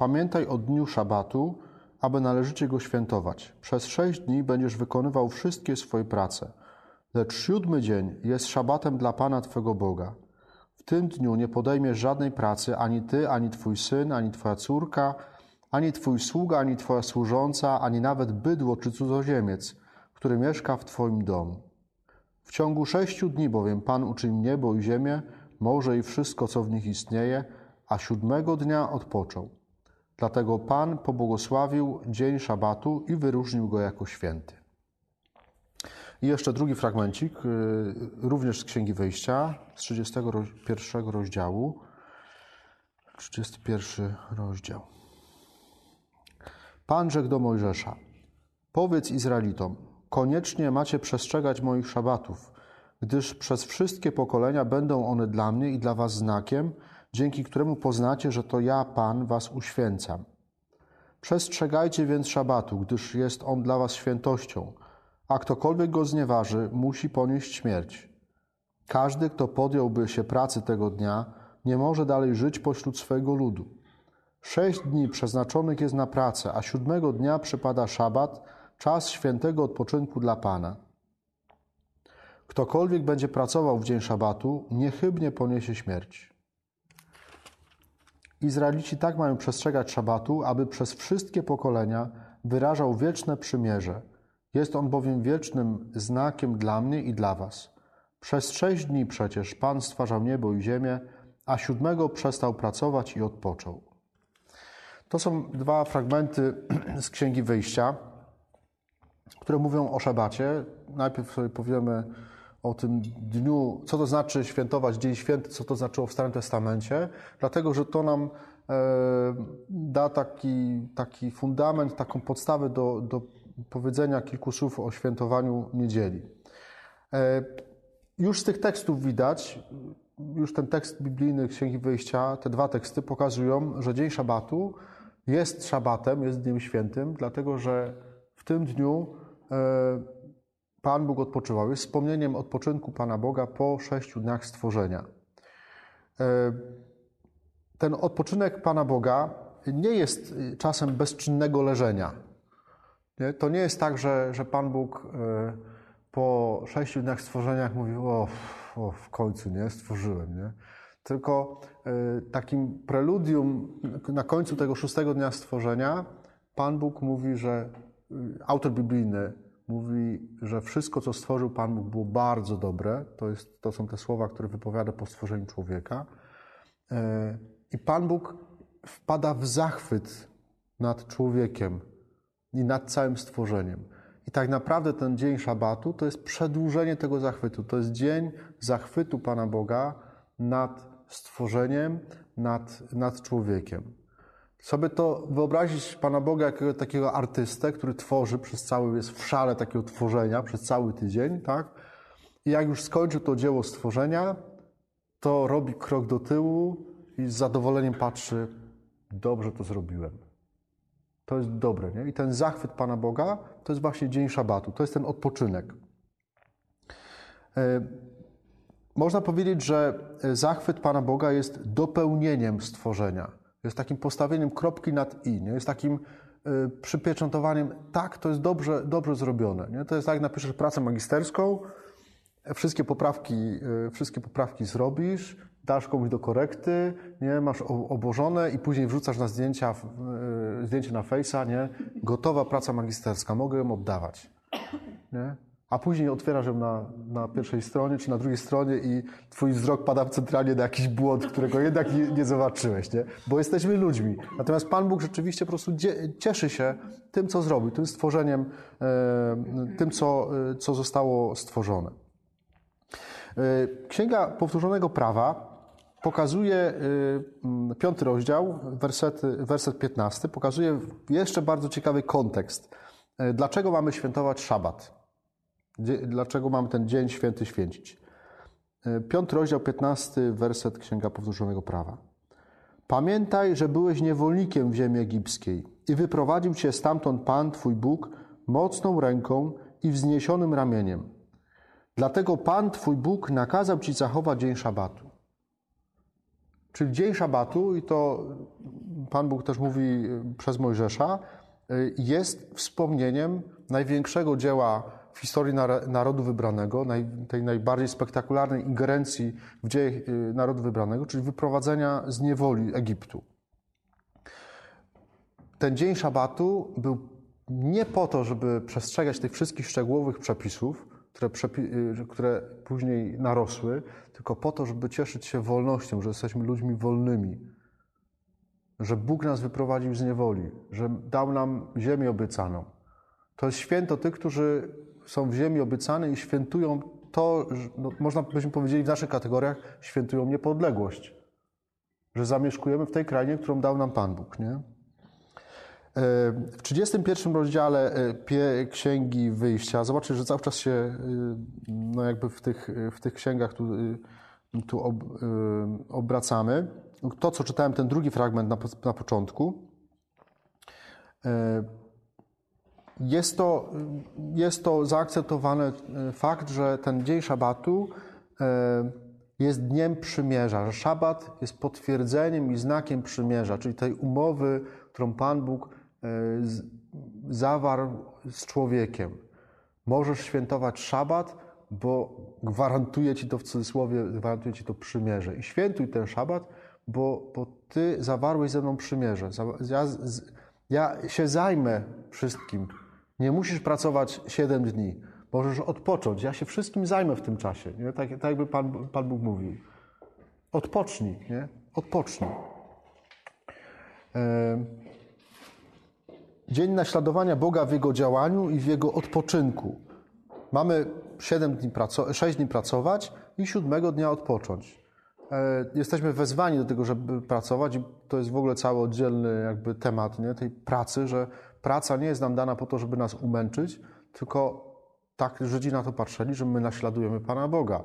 Pamiętaj o dniu szabatu, aby należycie go świętować. Przez sześć dni będziesz wykonywał wszystkie swoje prace. Lecz siódmy dzień jest szabatem dla Pana Twego Boga. W tym dniu nie podejmiesz żadnej pracy, ani ty, ani twój syn, ani twoja córka, ani twój sługa, ani twoja służąca, ani nawet bydło czy cudzoziemiec, który mieszka w twoim domu. W ciągu sześciu dni bowiem Pan uczynił niebo i ziemię, morze i wszystko, co w nich istnieje, a siódmego dnia odpoczął. Dlatego Pan pobłogosławił dzień szabatu i wyróżnił go jako święty. I jeszcze drugi fragmencik, y, również z Księgi Wyjścia, z 31 rozdziału. 31 rozdział. Pan rzekł do Mojżesza: Powiedz Izraelitom, koniecznie macie przestrzegać moich szabatów, gdyż przez wszystkie pokolenia będą one dla mnie i dla was znakiem, dzięki któremu poznacie, że to ja, Pan, was uświęcam. Przestrzegajcie więc szabatu, gdyż jest on dla was świętością a ktokolwiek go znieważy, musi ponieść śmierć. Każdy, kto podjąłby się pracy tego dnia, nie może dalej żyć pośród swojego ludu. Sześć dni przeznaczonych jest na pracę, a siódmego dnia przypada szabat, czas świętego odpoczynku dla Pana. Ktokolwiek będzie pracował w dzień szabatu, niechybnie poniesie śmierć. Izraelici tak mają przestrzegać szabatu, aby przez wszystkie pokolenia wyrażał wieczne przymierze – jest on bowiem wiecznym znakiem dla mnie i dla was. Przez sześć dni przecież Pan stwarzał niebo i ziemię, a siódmego przestał pracować i odpoczął. To są dwa fragmenty z Księgi Wyjścia, które mówią o szabacie. Najpierw sobie powiemy o tym dniu, co to znaczy świętować Dzień Święty, co to znaczyło w Starym Testamencie, dlatego że to nam e, da taki, taki fundament, taką podstawę do, do powiedzenia kilku słów o świętowaniu niedzieli. E, już z tych tekstów widać, już ten tekst biblijny Księgi Wyjścia, te dwa teksty pokazują, że dzień szabatu jest szabatem, jest dniem świętym, dlatego że w tym dniu e, Pan Bóg odpoczywał. Jest wspomnieniem odpoczynku Pana Boga po sześciu dniach stworzenia. E, ten odpoczynek Pana Boga nie jest czasem bezczynnego leżenia. To nie jest tak, że, że Pan Bóg e, po sześciu dniach stworzenia mówi, o, o w końcu, nie, stworzyłem, nie? Tylko e, takim preludium na końcu tego szóstego dnia stworzenia Pan Bóg mówi, że e, autor biblijny mówi, że wszystko, co stworzył Pan Bóg, było bardzo dobre. To, jest, to są te słowa, które wypowiada po stworzeniu człowieka. I Pan Bóg wpada w zachwyt nad człowiekiem, i nad całym stworzeniem. I tak naprawdę ten dzień szabatu to jest przedłużenie tego zachwytu. To jest dzień zachwytu Pana Boga nad stworzeniem, nad, nad człowiekiem. Sobie to wyobrazić Pana Boga jako takiego artystę, który tworzy przez cały, jest w szale takiego tworzenia przez cały tydzień, tak? I jak już skończy to dzieło stworzenia, to robi krok do tyłu i z zadowoleniem patrzy, dobrze to zrobiłem. To jest dobre. Nie? I ten zachwyt Pana Boga to jest właśnie dzień szabatu, to jest ten odpoczynek. E, można powiedzieć, że zachwyt Pana Boga jest dopełnieniem stworzenia. Jest takim postawieniem kropki nad i. Nie? Jest takim e, przypieczętowaniem, tak, to jest dobrze, dobrze zrobione. Nie? To jest tak, jak napiszesz pracę magisterską, wszystkie poprawki, e, wszystkie poprawki zrobisz, dasz komuś do korekty, nie, masz obłożone i później wrzucasz na zdjęcia, e, zdjęcie na Face'a, nie, gotowa praca magisterska, mogę ją oddawać, nie? A później otwierasz ją na, na pierwszej stronie czy na drugiej stronie i twój wzrok pada centralnie na jakiś błąd, którego jednak nie, nie zobaczyłeś, nie? Bo jesteśmy ludźmi. Natomiast Pan Bóg rzeczywiście po prostu cieszy się tym, co zrobił, tym stworzeniem, e, tym, co, e, co zostało stworzone. Księga Powtórzonego Prawa pokazuje piąty rozdział, werset, werset 15, pokazuje jeszcze bardzo ciekawy kontekst. Dlaczego mamy świętować szabat? Dlaczego mamy ten dzień święty święcić? Y, piąty rozdział, 15 werset Księga Powtórzonego Prawa. Pamiętaj, że byłeś niewolnikiem w ziemi egipskiej i wyprowadził cię stamtąd Pan, Twój Bóg, mocną ręką i wzniesionym ramieniem. Dlatego Pan, Twój Bóg, nakazał Ci zachować dzień szabatu. Czyli dzień szabatu, i to Pan Bóg też mówi przez Mojżesza, jest wspomnieniem największego dzieła w historii narodu wybranego, tej najbardziej spektakularnej ingerencji w dzieje narodu wybranego, czyli wyprowadzenia z niewoli Egiptu. Ten dzień szabatu był nie po to, żeby przestrzegać tych wszystkich szczegółowych przepisów, które, przepi- które później narosły, tylko po to, żeby cieszyć się wolnością, że jesteśmy ludźmi wolnymi, że Bóg nas wyprowadził z niewoli, że dał nam ziemię obiecaną. To jest święto tych, którzy są w ziemi obiecanej i świętują to, no, można byśmy powiedzieli w naszych kategoriach, świętują niepodległość. Że zamieszkujemy w tej krainie, którą dał nam Pan Bóg. Nie? W 31 rozdziale e, Księgi Wyjścia zobaczcie, że cały czas się e, no jakby w tych, w tych księgach tu, e, tu ob, obracamy. To, co czytałem, ten drugi fragment na, na początku, jest to, jest to zaakceptowany fakt, że ten dzień szabatu jest dniem przymierza, że szabat jest potwierdzeniem i znakiem przymierza, czyli tej umowy, którą Pan Bóg E, zawarł z człowiekiem. Możesz świętować szabat, bo gwarantuje ci to w cudzysłowie, gwarantuje ci to przymierze. I świętuj ten szabat, bo, bo ty zawarłeś ze mną przymierze. Ja, ja się zajmę wszystkim. Nie musisz pracować 7 dni. Możesz odpocząć. Ja się wszystkim zajmę w tym czasie. Nie? Tak, tak jakby Pan, Pan Bóg mówił. Odpocznij. Nie? Odpocznij. Dzień naśladowania Boga w Jego działaniu i w Jego odpoczynku. Mamy 7 dni 6 dni pracować i siódmego dnia odpocząć. E, jesteśmy wezwani do tego, żeby pracować i to jest w ogóle cały oddzielny jakby temat nie? tej pracy, że praca nie jest nam dana po to, żeby nas umęczyć, tylko tak Żydzi na to patrzyli, że my naśladujemy Pana Boga.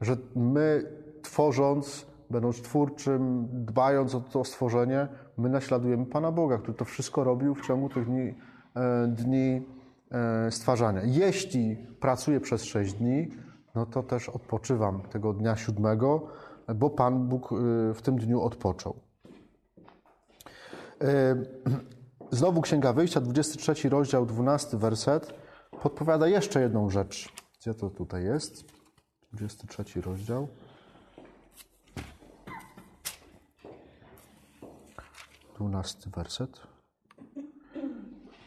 Że my tworząc będąc twórczym, dbając o to stworzenie, my naśladujemy Pana Boga, który to wszystko robił w ciągu tych dni, e, dni e, stwarzania. Jeśli pracuję przez sześć dni, no to też odpoczywam tego dnia siódmego, bo Pan Bóg e, w tym dniu odpoczął. Znowu Księga Wyjścia, 23 rozdział, 12 werset, podpowiada jeszcze jedną rzecz. Gdzie to tutaj jest? 23 rozdział. dwunasty werset.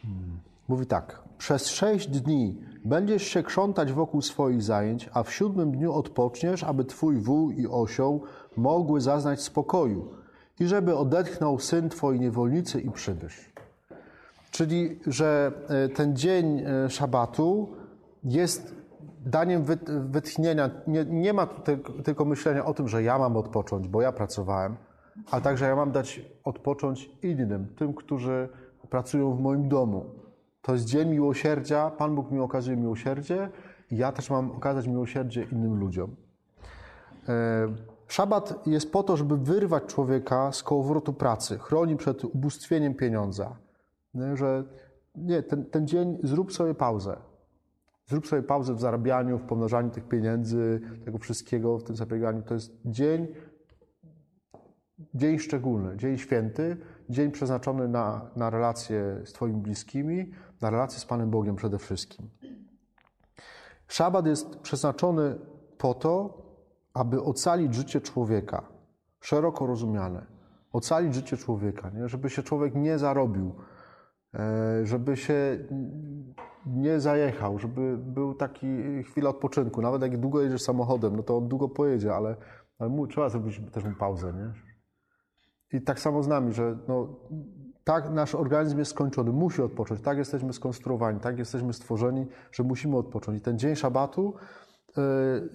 Hmm. Mówi tak. Przez sześć dni będziesz się krzątać wokół swoich zajęć, a w siódmym dniu odpoczniesz, aby twój wół i osioł mogły zaznać spokoju i żeby odetchnął syn twojej niewolnicy i przybysz. Czyli, że e, ten dzień e, szabatu jest daniem wytchnienia. Nie, nie ma tylko myślenia o tym, że ja mam odpocząć, bo ja pracowałem, ale także ja mam dać odpocząć innym, tym, którzy pracują w moim domu. To jest dzień miłosierdzia, Pan Bóg mi okazuje miłosierdzie i ja też mam okazać miłosierdzie innym ludziom. E, szabat jest po to, żeby wyrwać człowieka z kołowrotu pracy, chroni przed ubóstwieniem pieniądza. Że nie, ten, ten dzień zrób sobie pauzę. Zrób sobie pauzę w zarabianiu, w pomnażaniu tych pieniędzy, tego wszystkiego, w tym zapieganiu. To jest dzień, dzień szczególny, dzień święty, dzień przeznaczony na, na relacje z Twoimi bliskimi, na relacje z Panem Bogiem przede wszystkim. Szabat jest przeznaczony po to, aby ocalić życie człowieka, szeroko rozumiane. Ocalić życie człowieka, nie? żeby się człowiek nie zarobił, żeby się nie zajechał, żeby był taki chwila odpoczynku. Nawet jak długo jedziesz samochodem, no to on długo pojedzie, ale, ale mu, trzeba zrobić też mu pauzę, nie? I tak samo z nami, że no, tak nasz organizm jest skończony, musi odpocząć. Tak jesteśmy skonstruowani, tak jesteśmy stworzeni, że musimy odpocząć. I ten dzień szabatu yy,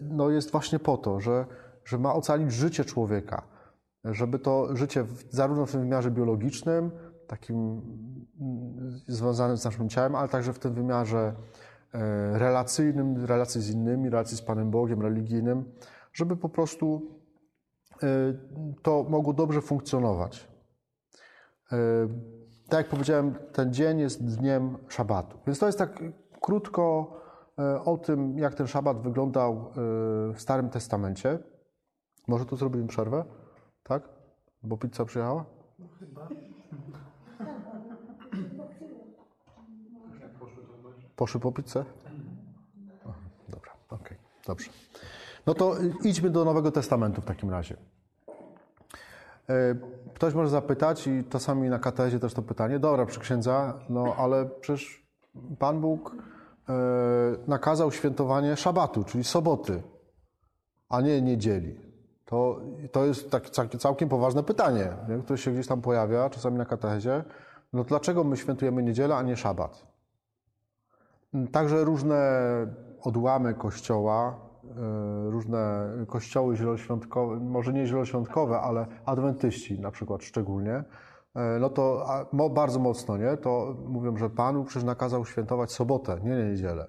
no, jest właśnie po to, że, że ma ocalić życie człowieka. Żeby to życie zarówno w tym wymiarze biologicznym, takim mm, związanym z naszym ciałem, ale także w tym wymiarze yy, relacyjnym, relacji z innymi, relacji z Panem Bogiem, religijnym, żeby po prostu Y, to mogło dobrze funkcjonować. Y, tak jak powiedziałem, ten dzień jest dniem szabatu. Więc to jest tak krótko o tym, jak ten szabat wyglądał w Starym Testamencie. Może tu zrobimy przerwę? Tak? Bo pizza przyjechała? Poszły po pizzę? Dobra, okej, dobrze. No to idźmy do Nowego Testamentu w takim razie. E, Ktoś może zapytać, i czasami na katezie też to pytanie, dobra, przy księdza, no ale przecież Pan Bóg e, nakazał świętowanie szabatu, czyli soboty, a nie niedzieli. To, to jest tak, takie całkiem poważne pytanie, nie? które się gdzieś tam pojawia, czasami na katezie. No dlaczego my świętujemy niedzielę, a nie szabat? Także różne odłamy kościoła, e, różne kościoły zieloświątkowe, może nie zieloświątkowe, ale adwentyści na przykład szczególnie, e, no to bardzo mocno, nie? To mówią, że Pan przecież nakazał świętować sobotę, nie niedzielę.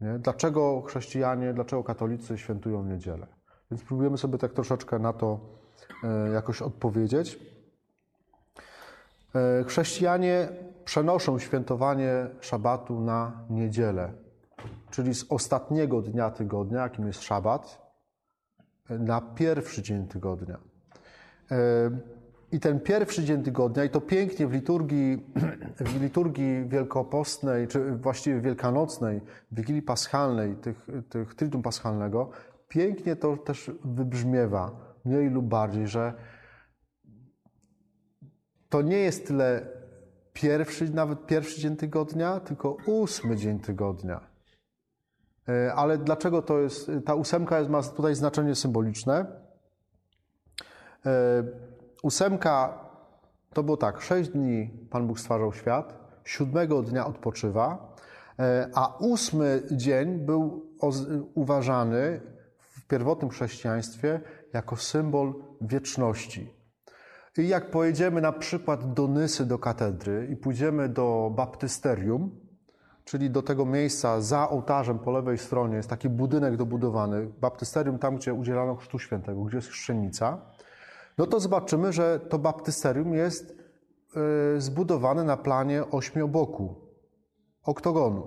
Nie? Dlaczego chrześcijanie, dlaczego katolicy świętują niedzielę? Więc próbujemy sobie tak troszeczkę na to e, jakoś odpowiedzieć. E, Chrześcijanie przenoszą świętowanie szabatu na niedzielę, czyli z ostatniego dnia tygodnia, jakim jest szabat, e, na pierwszy dzień tygodnia. I ten pierwszy dzień tygodnia, i to pięknie w liturgii, w liturgii wielkopostnej, czy właściwie wielkanocnej, Wigilii Paschalnej, tych, tych Triduum Paschalnego, pięknie to też wybrzmiewa, mniej lub bardziej, że to nie jest tyle pierwszy, nawet pierwszy dzień tygodnia, tylko ósmy dzień tygodnia. E, Ale dlaczego to jest, ta ósemka jest, ma tutaj znaczenie symboliczne? E, Ósemka to było tak, sześć dni Pan Bóg stwarzał świat, siódmego dnia odpoczywa, e, a ósmy dzień był uważany pierwotnym chrześcijaństwie jako symbol wieczności. I jak pojedziemy na przykład do Nysy, do katedry i pójdziemy do baptysterium, czyli do tego miejsca za ołtarzem po lewej stronie jest taki budynek dobudowany, baptysterium tam, gdzie udzielano chrztu świętego, gdzie jest chrzczenica, no to zobaczymy, że to baptysterium jest y, zbudowane na planie ośmioboku, oktogonu.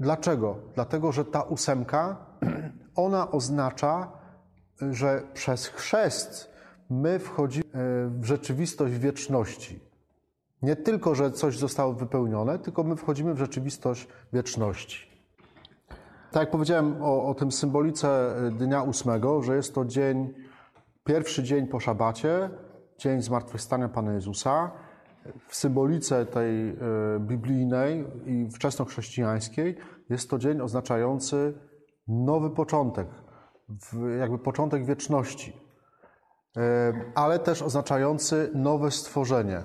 Dlaczego? Dlatego, że ta ósemka, ona oznacza, że przez chrzest my wchodzimy w rzeczywistość wieczności. Nie tylko, że coś zostało wypełnione, tylko my wchodzimy w rzeczywistość wieczności. Tak jak powiedziałem o, o tym symbolice dnia ósmego, że jest to dzień, pierwszy dzień po szabacie, dzień zmartwychwstania Pana Jezusa. W symbolice tej e, biblijnej i wczesnochrześcijańskiej jest to dzień oznaczający nowy początek, jakby początek wieczności, E, ale też oznaczający nowe stworzenie. E,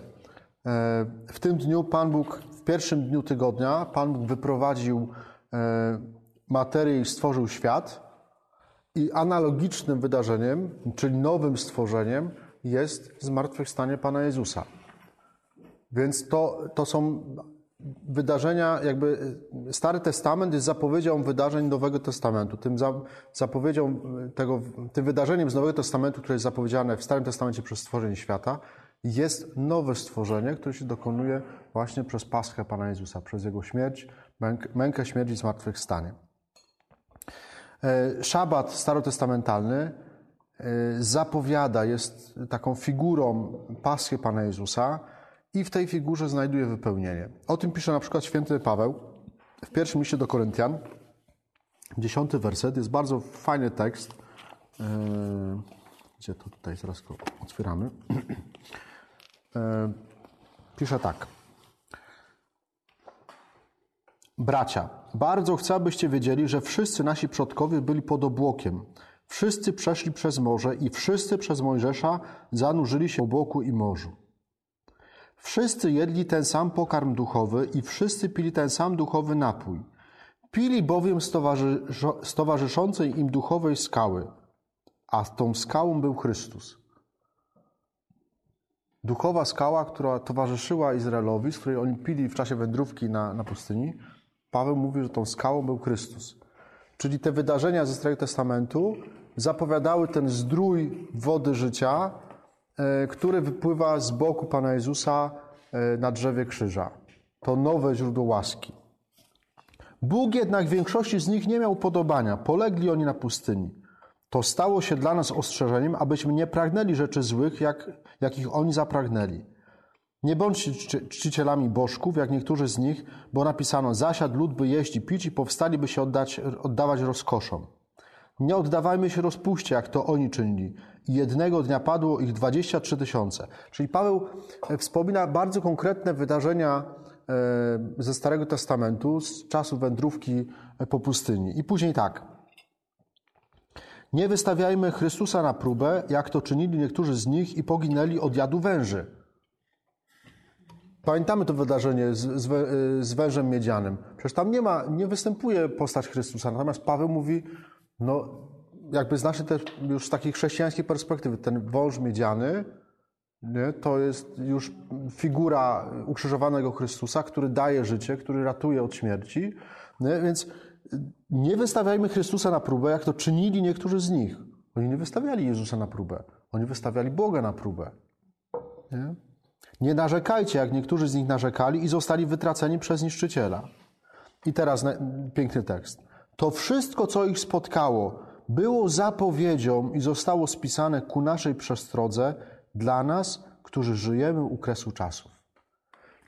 W tym dniu Pan Bóg, w pierwszym dniu tygodnia, Pan Bóg wyprowadził e, materię i stworzył świat. I analogicznym wydarzeniem, czyli nowym stworzeniem, jest zmartwychwstanie Pana Jezusa. Więc to, to są wydarzenia, jakby Stary Testament jest zapowiedzią wydarzeń Nowego Testamentu. Tym za, zapowiedzią tego, tym wydarzeniem z Nowego Testamentu, które jest zapowiedziane w Starym Testamencie przez stworzenie świata, jest nowe stworzenie, które się dokonuje właśnie przez Paschę Pana Jezusa, przez Jego śmierć, męk, mękę, śmierć i zmartwychwstanie. E, Szabat starotestamentalny e, zapowiada, jest taką figurą Paschy Pana Jezusa i w tej figurze znajduje wypełnienie. O tym pisze na przykład święty Paweł w pierwszym liście do Koryntian, dziesiąty werset. Jest bardzo fajny tekst. E, Gdzie to tutaj? Zaraz go otwieramy. E, Pisze tak. Bracia, bardzo chcę, abyście wiedzieli, że wszyscy nasi przodkowie byli pod obłokiem. Wszyscy przeszli przez morze i wszyscy przez Mojżesza zanurzyli się w obłoku i morzu. Wszyscy jedli ten sam pokarm duchowy i wszyscy pili ten sam duchowy napój. Pili bowiem z towarzyszo- z towarzyszącej im duchowej skały, a tą skałą był Chrystus. Duchowa skała, która towarzyszyła Izraelowi, z której oni pili w czasie wędrówki na, na pustyni, Paweł mówi, że tą skałą był Chrystus. Czyli te wydarzenia ze Starego Testamentu zapowiadały ten zdrój wody życia, który wypływa z boku Pana Jezusa e, na drzewie krzyża. To nowe źródło łaski. Bóg jednak większości z nich nie miał podobania. Polegli oni na pustyni. To stało się dla nas ostrzeżeniem, abyśmy nie pragnęli rzeczy złych, jak, jakich oni zapragnęli. Nie bądźcie czcicielami bożków, jak niektórzy z nich, bo napisano: Zasiad lud by jeść i pić i powstali, by się oddać, oddawać rozkoszom. Nie oddawajmy się rozpuście, jak to oni czynili. Jednego dnia padło ich 23 tysiące. Czyli Paweł e, wspomina bardzo konkretne wydarzenia e, ze Starego Testamentu, z czasu wędrówki e, po pustyni. I później tak. Nie wystawiajmy Chrystusa na próbę, jak to czynili niektórzy z nich i poginęli od jadu węży. Pamiętamy to wydarzenie z, z, z wężem miedzianym. Przecież tam nie ma, nie występuje postać Chrystusa. Natomiast Paweł mówi, no jakby z naszej już takiej chrześcijańskiej perspektywy, ten wąż miedziany nie, to jest już figura ukrzyżowanego Chrystusa, który daje życie, który ratuje od śmierci. Nie, więc nie wystawiajmy Chrystusa na próbę, jak to czynili niektórzy z nich. Oni nie wystawiali Jezusa na próbę. Oni wystawiali Boga na próbę. Nie? Nie narzekajcie, jak niektórzy z nich narzekali i zostali wytraceni przez niszczyciela. I teraz piękny tekst. To wszystko, co ich spotkało, było zapowiedzią i zostało spisane ku naszej przestrodze dla nas, którzy żyjemy u kresu czasów.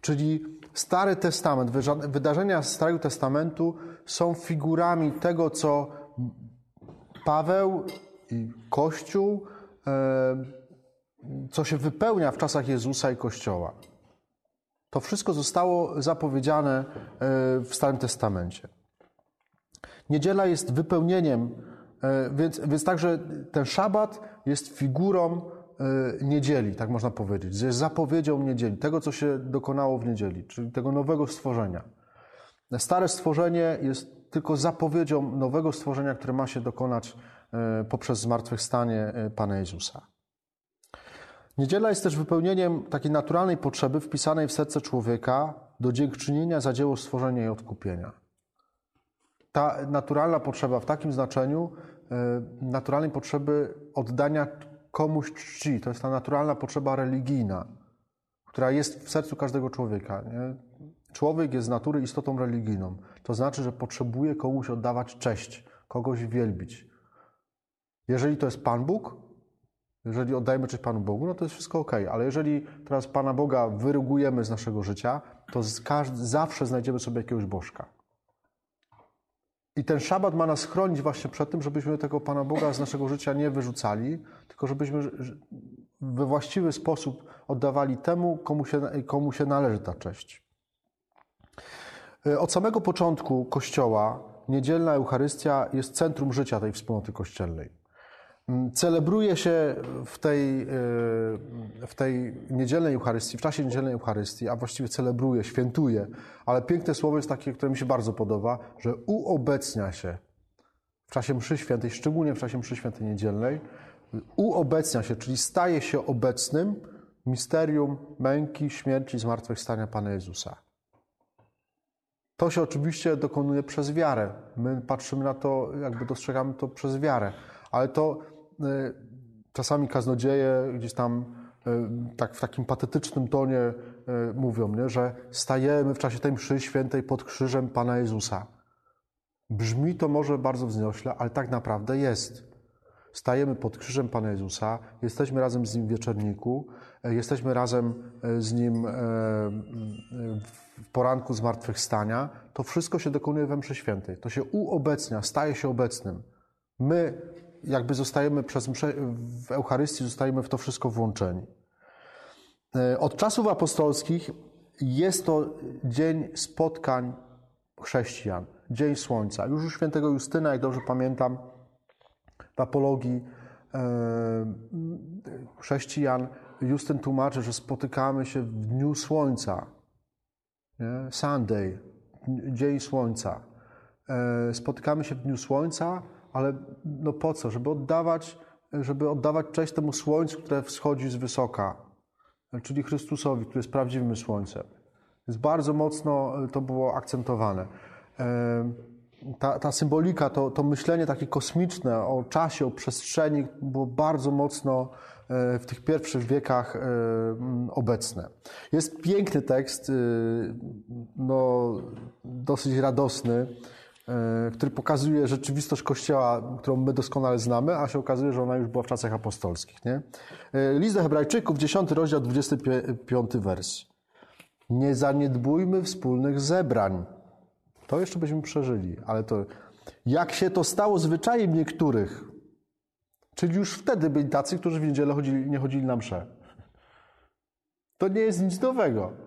Czyli Stary Testament, wydarzenia Starego Testamentu są figurami tego, co Paweł i Kościół, e, co się wypełnia w czasach Jezusa i Kościoła. To wszystko zostało zapowiedziane e, w Starym Testamencie. Niedziela jest wypełnieniem, więc, więc także ten szabat jest figurą e, niedzieli, tak można powiedzieć. Jest zapowiedzią niedzieli, tego, co się dokonało w niedzieli, czyli tego nowego stworzenia. Stare stworzenie jest tylko zapowiedzią nowego stworzenia, które ma się dokonać e, poprzez zmartwychwstanie Pana Jezusa. Niedziela jest też wypełnieniem takiej naturalnej potrzeby wpisanej w serce człowieka do dziękczynienia za dzieło stworzenia i odkupienia ta naturalna potrzeba w takim znaczeniu, e, naturalnej potrzeby oddania komuś czci, to jest ta naturalna potrzeba religijna, która jest w sercu każdego człowieka. Nie? Człowiek jest z natury istotą religijną. To znaczy, że potrzebuje komuś oddawać cześć, kogoś wielbić. Jeżeli to jest Pan Bóg, jeżeli oddajemy cześć Panu Bogu, no to jest wszystko ok, ale jeżeli teraz Pana Boga wyrugujemy z naszego życia, to zawsze znajdziemy sobie jakiegoś bożka. I ten szabat ma nas chronić właśnie przed tym, żebyśmy tego Pana Boga z naszego życia nie wyrzucali, tylko żebyśmy we właściwy sposób oddawali temu, komu się, komu się należy ta cześć. E, od samego początku Kościoła niedzielna Eucharystia jest centrum życia tej wspólnoty kościelnej. Mm, celebruje się w tej, e, w tej niedzielnej Eucharystii, w czasie niedzielnej Eucharystii, a właściwie celebruje, świętuje, ale piękne słowo jest takie, które mi się bardzo podoba, że uobecnia się w czasie mszy świętej, szczególnie w czasie mszy świętej niedzielnej, uobecnia się, czyli staje się obecnym misterium męki, śmierci, zmartwychwstania Pana Jezusa. To się oczywiście dokonuje przez wiarę. My patrzymy na to, jakby dostrzegamy to przez wiarę, ale to czasami kaznodzieje gdzieś tam y, tak w takim patetycznym tonie y, mówią, nie, że stajemy w czasie tej mszy świętej pod krzyżem Pana Jezusa. Brzmi to może bardzo wzniośle, ale tak naprawdę jest. Stajemy pod krzyżem Pana Jezusa, jesteśmy razem z Nim w wieczorniku, jesteśmy razem z Nim w poranku zmartwychwstania. To wszystko się dokonuje we mszy świętej. To się uobecnia, staje się obecnym. My jakby zostajemy przez msze, w Eucharystii zostajemy w to wszystko włączeni. E, od czasów apostolskich jest to dzień spotkań chrześcijan, dzień słońca. Już u świętego Justyna, jak dobrze pamiętam, w apologii e, chrześcijan Justyn tłumaczy, że spotykamy się w dniu słońca. Sunday, dzień słońca. E, spotykamy się w dniu słońca, ale no po co? Żeby oddawać, żeby oddawać cześć temu słońcu, które wschodzi z wysoka, czyli Chrystusowi, który jest prawdziwym słońcem. Jest bardzo mocno to było akcentowane. Ta, ta symbolika, to, to myślenie takie kosmiczne o czasie, o przestrzeni było bardzo mocno e, w tych pierwszych wiekach e, obecne. Jest piękny tekst, e, no, dosyć radosny, e, który pokazuje rzeczywistość Kościoła, którą my doskonale znamy, a się okazuje, że ona już była w czasach apostolskich. Nie? E, List do Hebrajczyków, 10 rozdział, 25 wers. Nie zaniedbujmy wspólnych zebrań. To jeszcze byśmy przeżyli, ale to jak się to stało zwyczajem niektórych, czyli już wtedy byli tacy, którzy w niedzielę chodzili, nie chodzili na msze. To nie jest nic nowego.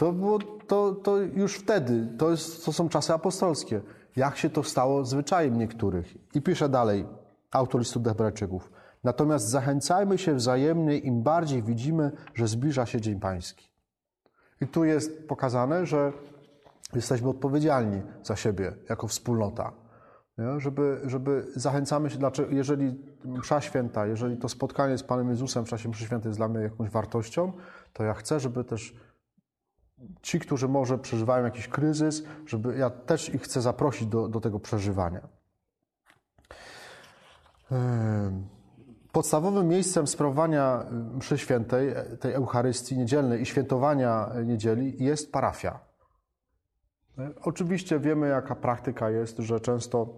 To, było, to, to już wtedy, to, jest, to są czasy apostolskie. Jak się to stało zwyczajem niektórych. I pisze dalej autor listu do Hebrajczyków. Natomiast zachęcajmy się wzajemnie, im bardziej widzimy, że zbliża się Dzień Pański. I tu jest pokazane, że jesteśmy odpowiedzialni za siebie jako wspólnota. Nie? Żeby, żeby zachęcamy się, dlaczego, jeżeli msza święta, jeżeli to spotkanie z Panem Jezusem w czasie mszy świętej jest dla mnie jakąś wartością, to ja chcę, żeby też ci, którzy może przeżywają jakiś kryzys, żeby ja też ich chcę zaprosić do, do tego przeżywania. Podstawowym miejscem sprawowania mszy świętej, tej Eucharystii niedzielnej i świętowania niedzieli jest parafia. Oczywiście wiemy, jaka praktyka jest, że często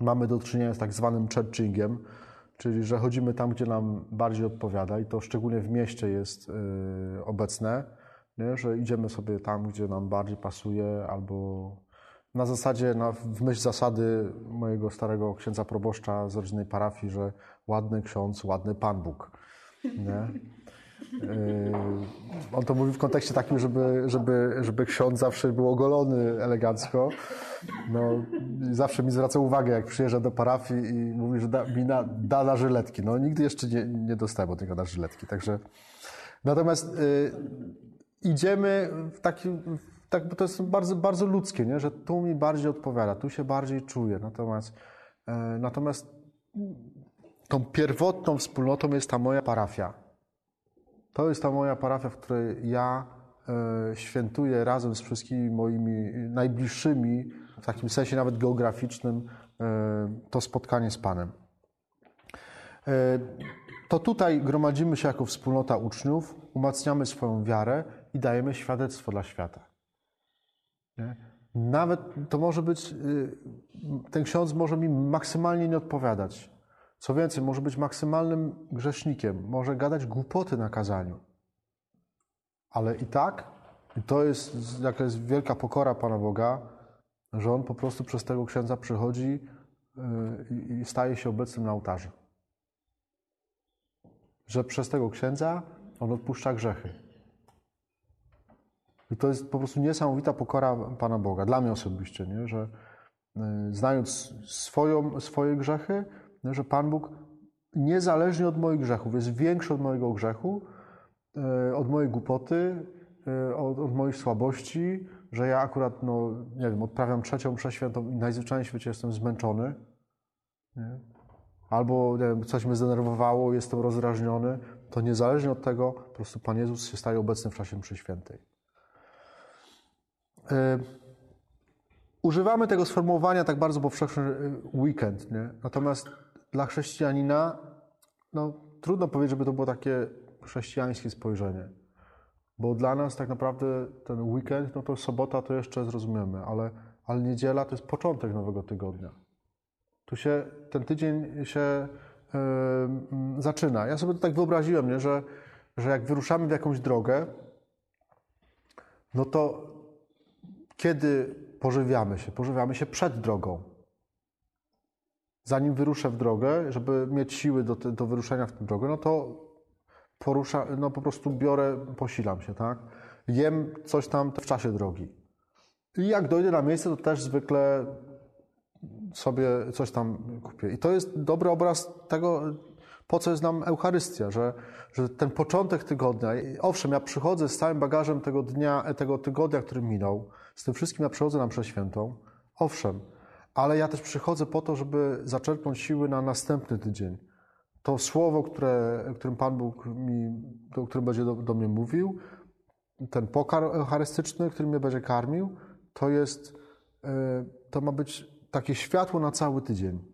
mamy do czynienia z tak zwanym churchingiem, czyli że chodzimy tam, gdzie nam bardziej odpowiada i to szczególnie w mieście jest obecne, nie? że idziemy sobie tam, gdzie nam bardziej pasuje albo na zasadzie, na, w myśl zasady mojego starego księdza proboszcza z rodzinnej parafii, że ładny ksiądz, ładny Pan Bóg. Nie? Yy, on to mówi w kontekście takim, żeby, żeby, żeby ksiądz zawsze był ogolony elegancko. No, zawsze mi zwraca uwagę, jak przyjeżdża do parafii i mówi, że da, mi na, da na żyletki. No, nigdy jeszcze nie, nie dostałem od niego na żyletki. Także... Natomiast y, idziemy w takim, tak, bo to jest bardzo, bardzo ludzkie, nie? że tu mi bardziej odpowiada, tu się bardziej czuję. Natomiast, y, natomiast tą pierwotną wspólnotą jest ta moja parafia. To jest ta moja parafia, w której ja e, świętuję razem z wszystkimi moimi najbliższymi, w takim sensie nawet geograficznym, e, to spotkanie z Panem. E, to tutaj gromadzimy się jako wspólnota uczniów, umacniamy swoją wiarę i dajemy świadectwo dla świata. Nawet to może być, ten ksiądz może mi maksymalnie nie odpowiadać, co więcej, może być maksymalnym grzesznikiem, może gadać głupoty na kazaniu. Ale i tak, i to jest jaka jest wielka pokora Pana Boga, że On po prostu przez tego księdza przychodzi y, i staje się obecnym na ołtarzu. Że przez tego księdza On odpuszcza grzechy. I to jest po prostu niesamowita pokora Pana Boga, dla mnie osobiście, nie? że y, znając swoją, swoje grzechy, że Pan Bóg niezależnie od moich grzechów, jest większy od mojego grzechu, e, od mojej głupoty, e, od, od moich słabości, że ja akurat, no, nie wiem, odprawiam trzecią przeświętą i najzwyczajniej w świecie jestem zmęczony. Nie? Albo nie wiem, coś mnie zdenerwowało, jestem rozrażniony, to niezależnie od tego, po prostu Pan Jezus się staje obecny w czasie mszy świętej. E, używamy tego sformułowania tak bardzo powszechnie weekend, nie? natomiast dla chrześcijanina, no trudno powiedzieć, żeby to było takie chrześcijańskie spojrzenie. Bo dla nas tak naprawdę ten weekend, no to sobota to jeszcze zrozumiemy, ale, ale niedziela to jest początek nowego tygodnia. Tu się, ten tydzień się yy, zaczyna. Ja sobie to tak wyobraziłem, nie? Że, że jak wyruszamy w jakąś drogę, no to kiedy pożywiamy się? Pożywiamy się przed drogą zanim wyruszę w drogę, żeby mieć siły do, do wyruszenia w tę drogę, no to porusza, no po prostu biorę, posilam się, tak? Jem coś tam w czasie drogi. I jak dojdę na miejsce, to też zwykle sobie coś tam kupię. I to jest dobry obraz tego, po co jest nam Eucharystia, że, że ten początek tygodnia, owszem, ja przychodzę z całym bagażem tego dnia, tego tygodnia, który minął, z tym wszystkim ja przychodzę na mszę świętą, owszem, ale ja też przychodzę po to, żeby zaczerpnąć siły na następny tydzień. To słowo, które, którym Pan Bóg mi, do, którym będzie do, do mnie mówił, ten pokarm eucharystyczny, który mnie będzie karmił, to jest, e, to ma być takie światło na cały tydzień.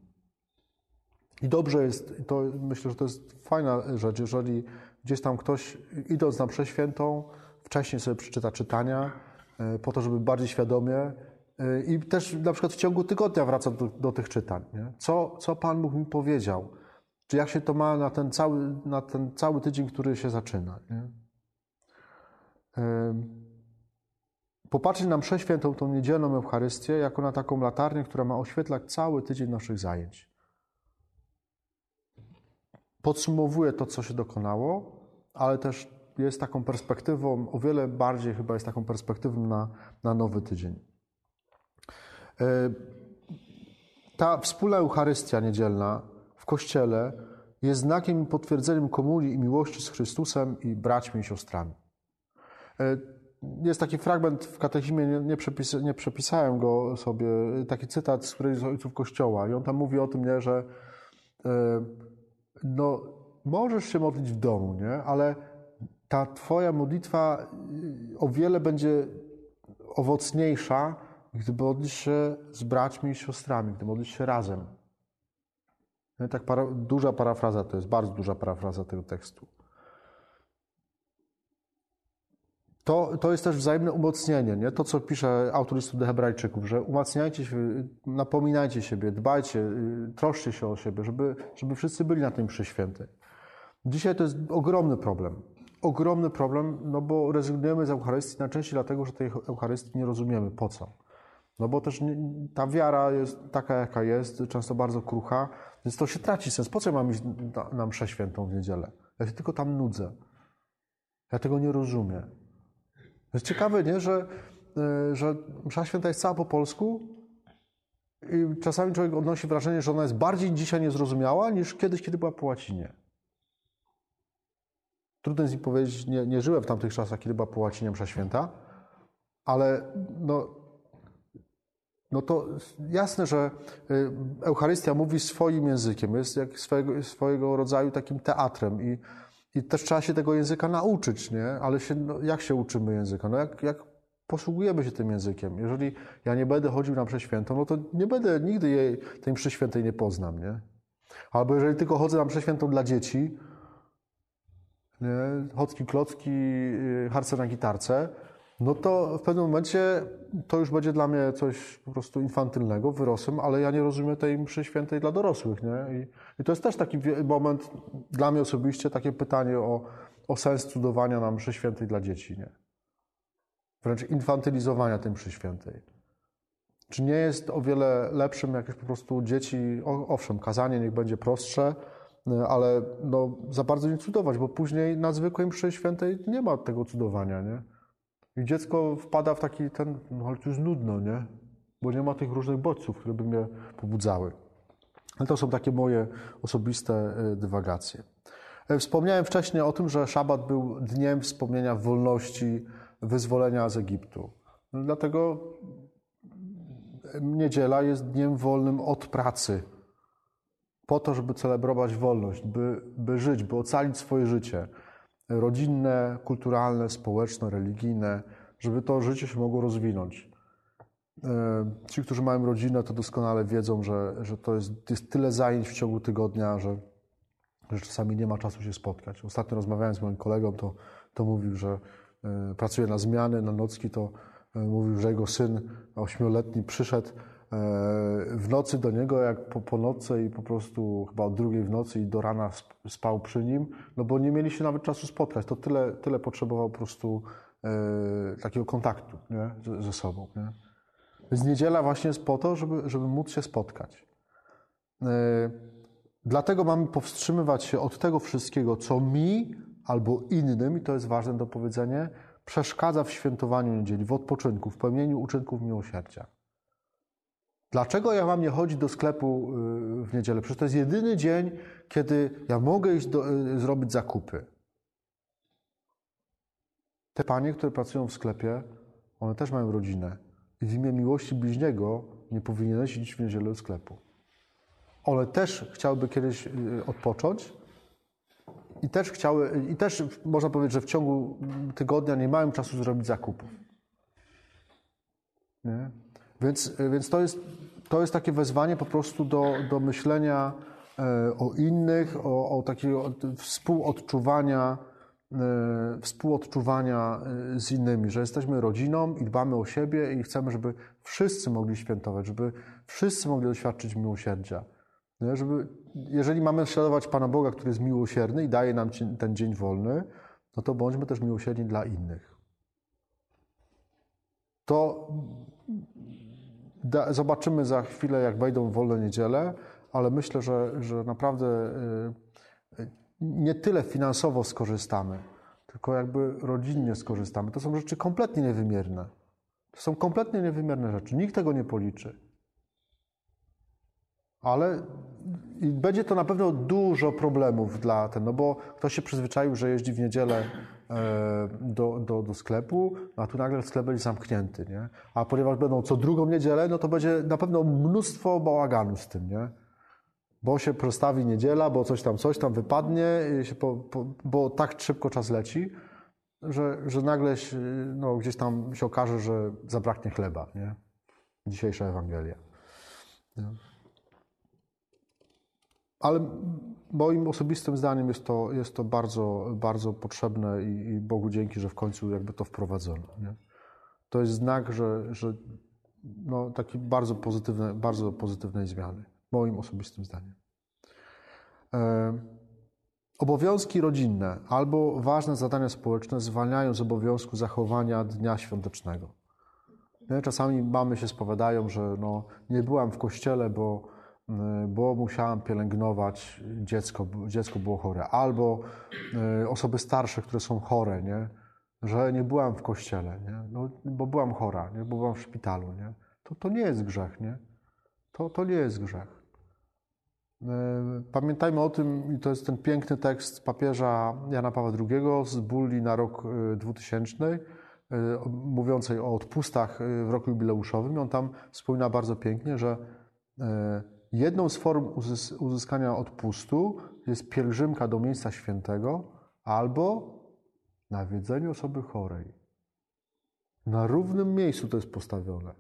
I dobrze jest, to myślę, że to jest fajna rzecz, jeżeli gdzieś tam ktoś, idąc na przeświętą, wcześniej sobie przeczyta czytania, po to, żeby bardziej świadomie Y, I też na przykład w ciągu tygodnia wracam do, do tych czytań. Nie? Co, co Pan Bóg mi powiedział? Czy jak się to ma na ten cały, na ten cały tydzień, który się zaczyna? Nie? Popatrzeć na mszę świętą, tą niedzielną Eucharystię, jako na taką latarnię, która ma oświetlać cały tydzień naszych zajęć. Podsumowuje to, co się dokonało, ale też jest taką perspektywą, o wiele bardziej chyba jest taką perspektywą na, na nowy tydzień. E, ta wspólna Eucharystia niedzielna w Kościele jest znakiem i potwierdzeniem komunii i miłości z Chrystusem i braćmi i siostrami. E, jest taki fragment w katechizmie, nie, nie, przepis, nie przepisałem go sobie, taki cytat z którejś z ojców Kościoła i on tam mówi o tym, nie, że e, no, możesz się modlić w domu, nie, ale ta twoja modlitwa o wiele będzie owocniejsza, gdy modlisz się z braćmi i siostrami, gdy modlisz się razem. No tak para, duża parafraza to jest, bardzo duża parafraza tego tekstu. To, to jest też wzajemne umocnienie, nie? to co pisze autor listu do hebrajczyków, że umacniajcie się, napominajcie siebie, dbajcie, y, troszcie się o siebie, żeby, żeby wszyscy byli na tym mszy świętej. Dzisiaj to jest ogromny problem. Ogromny problem, no bo rezygnujemy z Eucharystii najczęściej dlatego, że tej Eucharystii nie rozumiemy. Po co? No bo też nie, ta wiara jest taka, jaka jest, często bardzo krucha, więc to się traci sens. Po co mam iść na, na mszę świętą w niedzielę? Ja się tylko tam nudzę. Ja tego nie rozumiem. Jest ciekawe, nie, że, e, że msza święta jest cała po polsku i czasami człowiek odnosi wrażenie, że ona jest bardziej dzisiaj niezrozumiała niż kiedyś, kiedy była po łacinie. Trudno jest mi powiedzieć, nie, nie żyłem w tamtych czasach, kiedy była po łacinie msza święta, ale no, no to jasne, że y, Eucharystia mówi swoim językiem, jest jak swojego, swojego rodzaju takim teatrem i, i też trzeba się tego języka nauczyć, nie? Ale się, no, jak się uczymy języka? No jak, jak posługujemy się tym językiem. Jeżeli ja nie będę chodził na mszę świętą, no to nie będę, nigdy jej, tej mszy świętej nie poznam, nie? Albo jeżeli tylko chodzę na mszę świętą dla dzieci, nie? Chocki, klocki, y, harce na gitarce, no to w pewnym momencie to już będzie dla mnie coś po prostu infantylnego, wyrosłym, ale ja nie rozumiem tej mszy świętej dla dorosłych, nie? I, i to jest też taki moment dla mnie osobiście, takie pytanie o, o sens cudowania na mszy świętej dla dzieci, nie? Wręcz infantylizowania tej mszy świętej. Czy nie jest o wiele lepszym jakieś po prostu dzieci, owszem, kazanie niech będzie prostsze, ale no, za bardzo nie cudować, bo później na zwykłej mszy świętej nie ma tego cudowania, nie? I dziecko wpada w taki ten, no ale to już nudno, nie? Bo nie ma tych różnych bodźców, które by mnie pobudzały. Ale to są takie moje osobiste e, dywagacje. E, wspomniałem wcześniej o tym, że szabat był dniem wspomnienia wolności, wyzwolenia z Egiptu. No, dlatego niedziela jest dniem wolnym od pracy. Po to, żeby celebrować wolność, by, by żyć, by ocalić swoje życie rodzinne, kulturalne, społeczne, religijne, żeby to życie się mogło rozwinąć. E, ci, którzy mają rodzinę, to doskonale wiedzą, że, że to jest, jest tyle zajęć w ciągu tygodnia, że, że czasami nie ma czasu się spotkać. Ostatnio rozmawiałem z moim kolegą, to, to mówił, że e, pracuje na zmiany, na nocki, to e, mówił, że jego syn ośmioletni przyszedł w nocy do niego, jak po, po nocy i po prostu chyba od drugiej w nocy i do rana spał przy nim, no bo nie mieli się nawet czasu spotkać. To tyle, tyle potrzebował po prostu e, takiego kontaktu nie? ze sobą. Nie? Więc niedziela właśnie jest po to, żeby, żeby móc się spotkać. E, dlatego mamy powstrzymywać się od tego wszystkiego, co mi albo innym, i to jest ważne do powiedzenia, przeszkadza w świętowaniu niedzieli, w odpoczynku, w pełnieniu uczynków miłosierdzia. Dlaczego ja mam nie chodzić do sklepu y, w niedzielę? Przecież to jest jedyny dzień, kiedy ja mogę iść do, y, zrobić zakupy. Te panie, które pracują w sklepie, one też mają rodzinę. I w imię miłości bliźniego nie powinieneś iść w niedzielę do sklepu. One też chciałyby kiedyś y, odpocząć i też chciały, i też można powiedzieć, że w ciągu tygodnia nie mają czasu zrobić zakupów. Nie? Więc, więc to, jest, to jest takie wezwanie po prostu do, do myślenia e, o innych, o, o takiego współodczuwania współodczuwania z innymi, że jesteśmy rodziną i dbamy o siebie i chcemy, żeby wszyscy mogli świętować, żeby wszyscy mogli doświadczyć miłosierdzia. Żeby, jeżeli mamy śladować Pana Boga, który jest miłosierny i daje nam ten dzień wolny, no to bądźmy też miłosierni dla innych. To da, zobaczymy za chwilę, jak wejdą wolne niedziele, ale myślę, że, że naprawdę y, nie tyle finansowo skorzystamy, tylko jakby rodzinnie skorzystamy. To są rzeczy kompletnie niewymierne. To są kompletnie niewymierne rzeczy. Nikt tego nie policzy. Ale będzie to na pewno dużo problemów dla ten, no bo ktoś się przyzwyczaił, że jeździ w niedzielę e, do, do, do sklepu, a tu nagle sklep będzie zamknięty, nie? A ponieważ będą co drugą niedzielę, no to będzie na pewno mnóstwo bałaganu z tym, nie? Bo się przestawi niedziela, bo coś tam, coś tam wypadnie, po, po, bo tak szybko czas leci, że, że nagle no, gdzieś tam się okaże, że zabraknie chleba, nie? Dzisiejsza Ewangelia. Nie? Ale moim osobistym zdaniem jest to, jest to bardzo, bardzo potrzebne i, i Bogu dzięki, że w końcu jakby to wprowadzono. Nie? To jest znak, że, że no, takiej bardzo, pozytywne, bardzo pozytywnej zmiany, moim osobistym zdaniem. E, obowiązki rodzinne albo ważne zadania społeczne zwalniają z obowiązku zachowania dnia świątecznego. Czasami mamy się spowiadają, że no, nie byłam w kościele, bo bo musiałam pielęgnować dziecko, dziecko było chore, albo y, osoby starsze, które są chore, nie? że nie byłam w kościele, nie? No, bo byłam chora, nie? bo byłam w szpitalu. Nie? To, to nie jest grzech, nie? To, to nie jest grzech. Y, pamiętajmy o tym, i to jest ten piękny tekst papieża Jana Pawła II z Bulli na rok 2000, mówiącej o odpustach w roku jubileuszowym. On tam wspomina bardzo pięknie, że Jedną z form uzyskania odpustu jest pielgrzymka do miejsca świętego albo nawiedzenie osoby chorej. Na równym miejscu to jest postawione.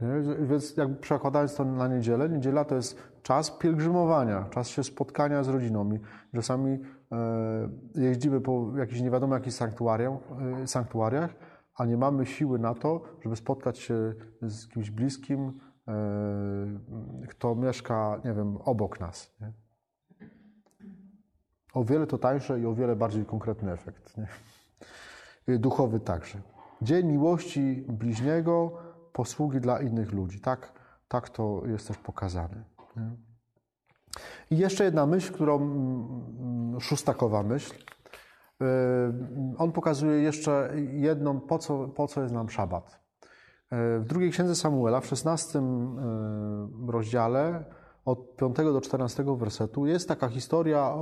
Nie? Więc jakby przekładając to na niedzielę, niedziela to jest czas pielgrzymowania, czas się spotkania z rodziną. I czasami e, jeździmy po jakichś nie wiadomo jakich sanktuariach, e, sanktuariach, a nie mamy siły na to, żeby spotkać się z kimś bliskim, kto mieszka, nie wiem, obok nas. Nie? O wiele to tańsze i o wiele bardziej konkretny efekt. Nie? Duchowy także. Dzień miłości bliźniego, posługi dla innych ludzi. Tak, tak to jest też pokazane. Nie? I jeszcze jedna myśl, którą mm, szóstakowa myśl. Yy, on pokazuje jeszcze jedną, po co, po co jest nam szabat. W drugiej księdze Samuela, w 16 e, rozdziale, od 5 do 14 wersetu, jest taka historia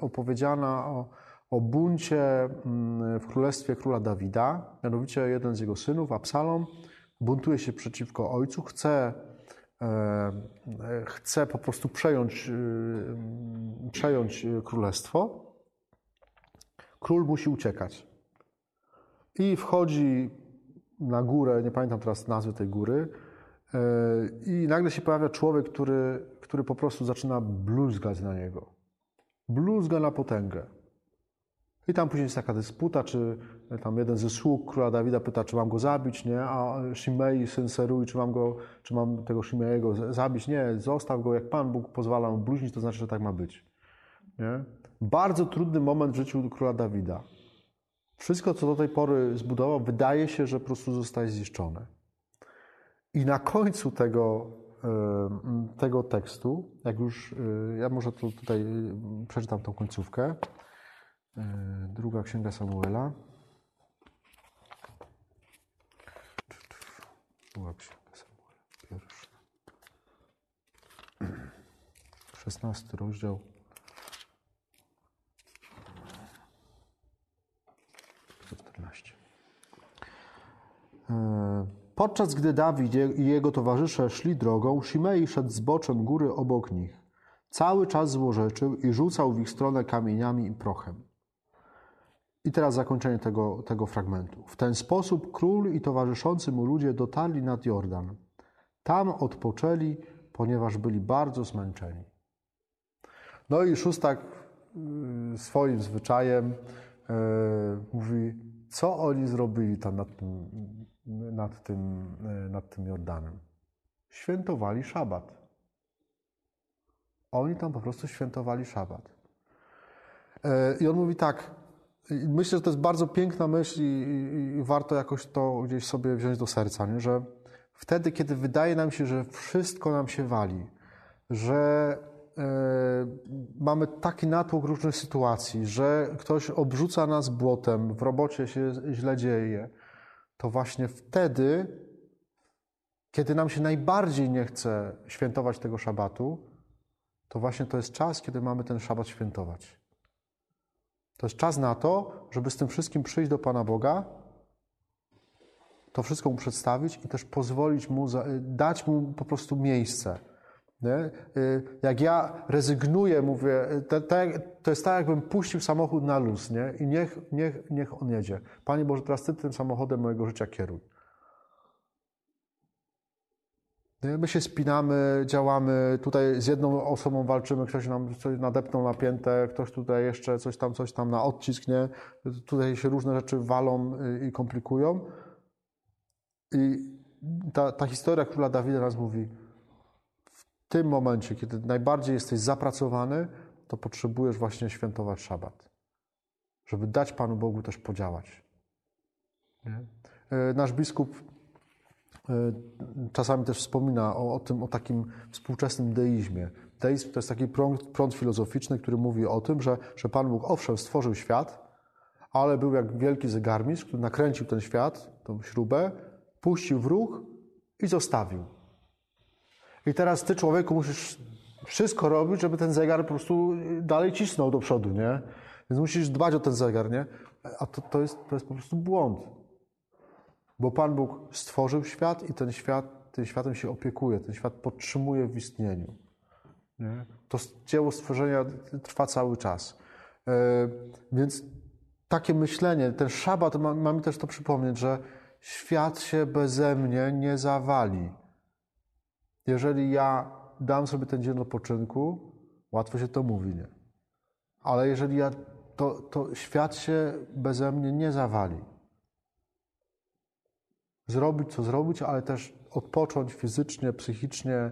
opowiedziana o, o buncie mm, w królestwie króla Dawida. Mianowicie jeden z jego synów, Absalom, buntuje się przeciwko ojcu, chce, e, chce po prostu przejąć, e, przejąć królestwo. Król musi uciekać. I wchodzi na górę, nie pamiętam teraz nazwy tej góry, e, i nagle się pojawia człowiek, który, który po prostu zaczyna bluzgać na niego. Bluzga na potęgę. I tam później jest taka dysputa, czy tam jeden ze sług króla Dawida pyta, czy mam go zabić, nie? A Shimei, syn Serui, czy mam, go, czy mam tego Shimeiego zabić? Nie, zostaw go, jak Pan Bóg pozwala mu bluźnić, to znaczy, że tak ma być. Nie? Bardzo trudny moment w życiu króla Dawida. Wszystko, co do tej pory zbudował, wydaje się, że po prostu zostaje zniszczone. I na końcu tego, tego tekstu, jak już, e, ja może to tutaj e, przeczytam tą końcówkę. E, druga księga Samuela. Druga księga Samuela, pierwsza. 16 rozdział. E, podczas gdy Dawid i jego towarzysze szli drogą, Shimei szedł z boczem góry obok nich. Cały czas złorzeczył i rzucał w ich stronę kamieniami i prochem. I teraz zakończenie tego, tego fragmentu. W ten sposób król i towarzyszący mu ludzie dotarli nad Jordan. Tam odpoczęli, ponieważ byli bardzo zmęczeni. No i szóstak y, swoim zwyczajem e, mówi, co oni zrobili tam nad tym, nad tym, e, nad tym Jordanem. Świętowali szabat. Oni tam po prostu świętowali szabat. E, I on mówi tak, myślę, że to jest bardzo piękna myśl i, i, i warto jakoś to gdzieś sobie wziąć do serca, nie? że wtedy, kiedy wydaje nam się, że wszystko nam się wali, że mamy taki natłok różnych sytuacji, że ktoś obrzuca nas błotem, w robocie się źle dzieje, to właśnie wtedy, kiedy nam się najbardziej nie chce świętować tego szabatu, to właśnie to jest czas, kiedy mamy ten szabat świętować. To jest czas na to, żeby z tym wszystkim przyjść do Pana Boga, to wszystko mu przedstawić i też pozwolić mu, dać mu po prostu miejsce. Nie? Y, jak ja rezygnuję, mówię, to, to, jest tak, jakbym puścił samochód na luz nie? i niech, niech, niech on jedzie. Panie Boże, teraz Ty tym samochodem mojego życia kieruj. My się spinamy, działamy, tutaj z jedną osobą walczymy, ktoś nam coś nadepnął na piętę, ktoś tutaj jeszcze coś tam, coś tam na odcisk, nie? Tutaj się różne rzeczy walą i komplikują. I ta, ta historia króla Dawida nas mówi, tym momencie, kiedy najbardziej jesteś zapracowany, to potrzebujesz właśnie świętować szabat, żeby dać Panu Bogu też podziałać. Nie? E, nasz biskup E, czasami też wspomina o, o, tym, o takim współczesnym deizmie. Deizm to jest taki prąd, prąd filozoficzny, który mówi o tym, że, że Pan Bóg owszem stworzył świat, ale był jak wielki zegarmistrz, który nakręcił ten świat, tą śrubę, puścił w ruch i zostawił. I teraz ty, człowieku, musisz wszystko robić, żeby ten zegar po prostu dalej cisnął do przodu, nie? Więc musisz dbać o ten zegar, nie? A to, to, jest, to jest po prostu błąd. Bo Pan Bóg stworzył świat i ten świat, tym światem się opiekuje, ten świat podtrzymuje w istnieniu. Nie? To dzieło stworzenia trwa cały czas. E, więc takie myślenie, ten szabat, mamy też to przypomnieć, że świat się beze mnie nie zawali. Jeżeli ja dam sobie ten dzień odpoczynku, łatwo się to mówi, nie? Ale jeżeli ja, to, to świat się beze mnie nie zawali zrobić, co zrobić, ale też odpocząć fizycznie, psychicznie,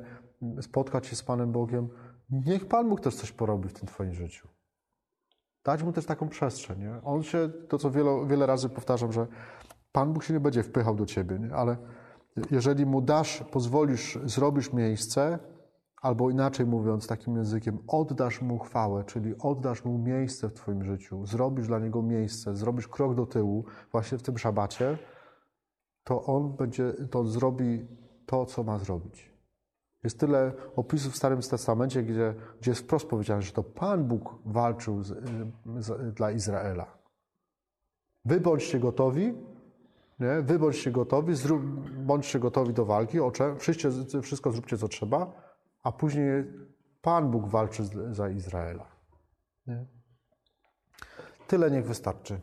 spotkać się z Panem Bogiem. Niech Pan Bóg też coś porobi w tym Twoim życiu. Dać mu też taką przestrzeń. Nie? On się, to co wiele, wiele razy powtarzam, że Pan Bóg się nie będzie wpychał do Ciebie, nie? ale jeżeli mu dasz, pozwolisz, zrobisz miejsce, albo inaczej mówiąc, takim językiem, oddasz mu chwałę, czyli oddasz mu miejsce w Twoim życiu, zrobisz dla niego miejsce, zrobisz krok do tyłu, właśnie w tym szabacie, to on będzie, to zrobi to, co ma zrobić. Jest tyle opisów w Starym Testamencie, gdzie, gdzie jest wprost powiedziane, że to Pan Bóg walczył z, z, dla Izraela. Wy bądźcie gotowi, nie? wy bądźcie gotowi, zrób, bądźcie gotowi do walki, ocze, wszystko, wszystko zróbcie, co trzeba, a później Pan Bóg walczy za Izraela. Nie? Tyle niech wystarczy.